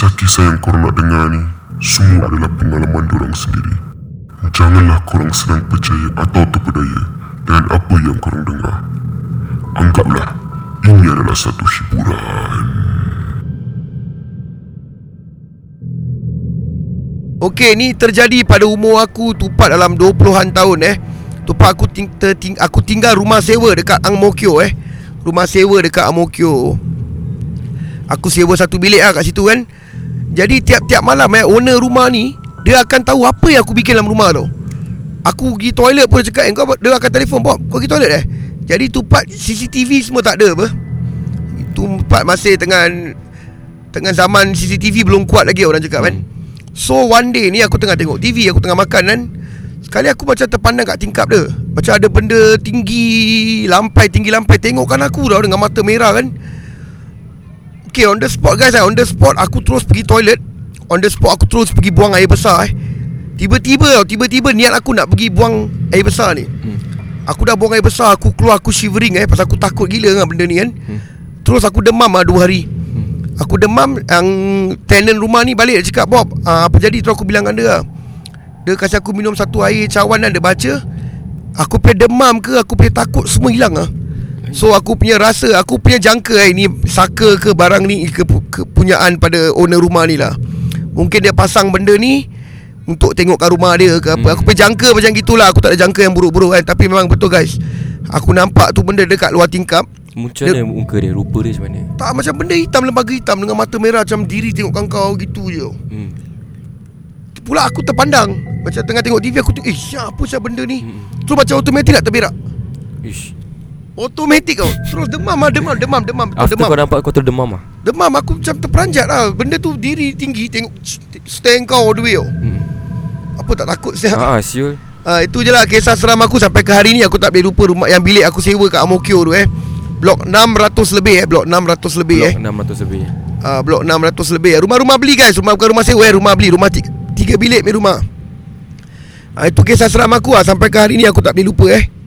Kisah-kisah yang korang nak dengar ni Semua adalah pengalaman diorang sendiri. Janganlah korang senang percaya atau terpedaya Dengan apa yang korang dengar. Anggaplah Ini adalah satu hiburan. Okey ni terjadi pada umur aku Tupat dalam 20-an tahun eh. Tupat aku ting- terting- aku tinggal rumah sewa dekat Ang Mo Kio eh. Rumah sewa dekat Ang Mo Kio. Aku sewa satu bilik lah kat situ kan Jadi tiap-tiap malam eh Owner rumah ni Dia akan tahu apa yang aku bikin dalam rumah tu. Aku pergi toilet pun cakap eh, kau, Dia akan telefon Bob kau pergi toilet eh? Jadi tupat CCTV semua tak ada apa. Tupat masih tengah Tengah zaman CCTV belum kuat lagi orang cakap kan? So one day ni aku tengah tengok TV Aku tengah makan kan? Sekali aku macam terpandang kat tingkap dia. Macam ada benda tinggi Lampai tinggi lampai Tengokkan aku dah dengan mata merah kan Okay on the spot guys eh, On the spot aku terus pergi toilet. On the spot aku terus pergi buang air besar eh. Tiba-tiba tau Tiba-tiba niat aku nak pergi buang air besar ni. Aku dah buang air besar Aku keluar aku shivering eh Pasal aku takut gila dengan benda ni kan. Terus aku demam lah dua hari. Aku demam Yang tenant rumah ni balik Dia cakap Bob uh, Apa jadi? Terus aku bilang dengan dia. Dia kasi aku minum satu air cawan dan dia baca. Aku punya demam ke Aku punya takut Semua hilang lah So aku punya rasa Aku punya jangka eh, Ni saka ke barang ni ke, Kepunyaan pada owner rumah ni lah. Mungkin dia pasang benda ni Untuk tengok kat rumah dia ke apa. Aku punya jangka macam gitulah. Aku tak ada jangka yang buruk-buruk kan. Tapi memang betul guys. Aku nampak tu benda dekat luar tingkap. Macam Dia- muka dia Rupa dia macam mana? Tak macam benda hitam Lembaga hitam Dengan mata merah Macam diri tengokkan kau Gitu je. Hmm. Pula aku terpandang. Macam tengah tengok TV Aku tengok Eh siapa siapa benda ni? Hmm. Terus macam automatik nak terberak. Ish Automatik kau Terus demam lah Demam Demam Demam After Demam kau nampak kau terdemam lah. Demam aku macam terperanjat lah. Benda tu diri tinggi Tengok Stand kau all the way tau hmm. Apa tak takut siap Ah, ah, siul. Ah, itu je lah kisah seram aku sampai ke hari ni. Aku tak boleh lupa rumah yang bilik aku sewa kat Amokyo tu eh. Blok 600 lebih eh, blok 600 lebih eh. Blok 600 lebih. Ah, blok 600 lebih eh. Rumah-rumah beli guys, rumah bukan rumah sewa eh, rumah beli, rumah tiga, tiga bilik punya rumah. Ah, itu kisah seram aku lah. Sampai ke hari ni aku tak boleh lupa eh.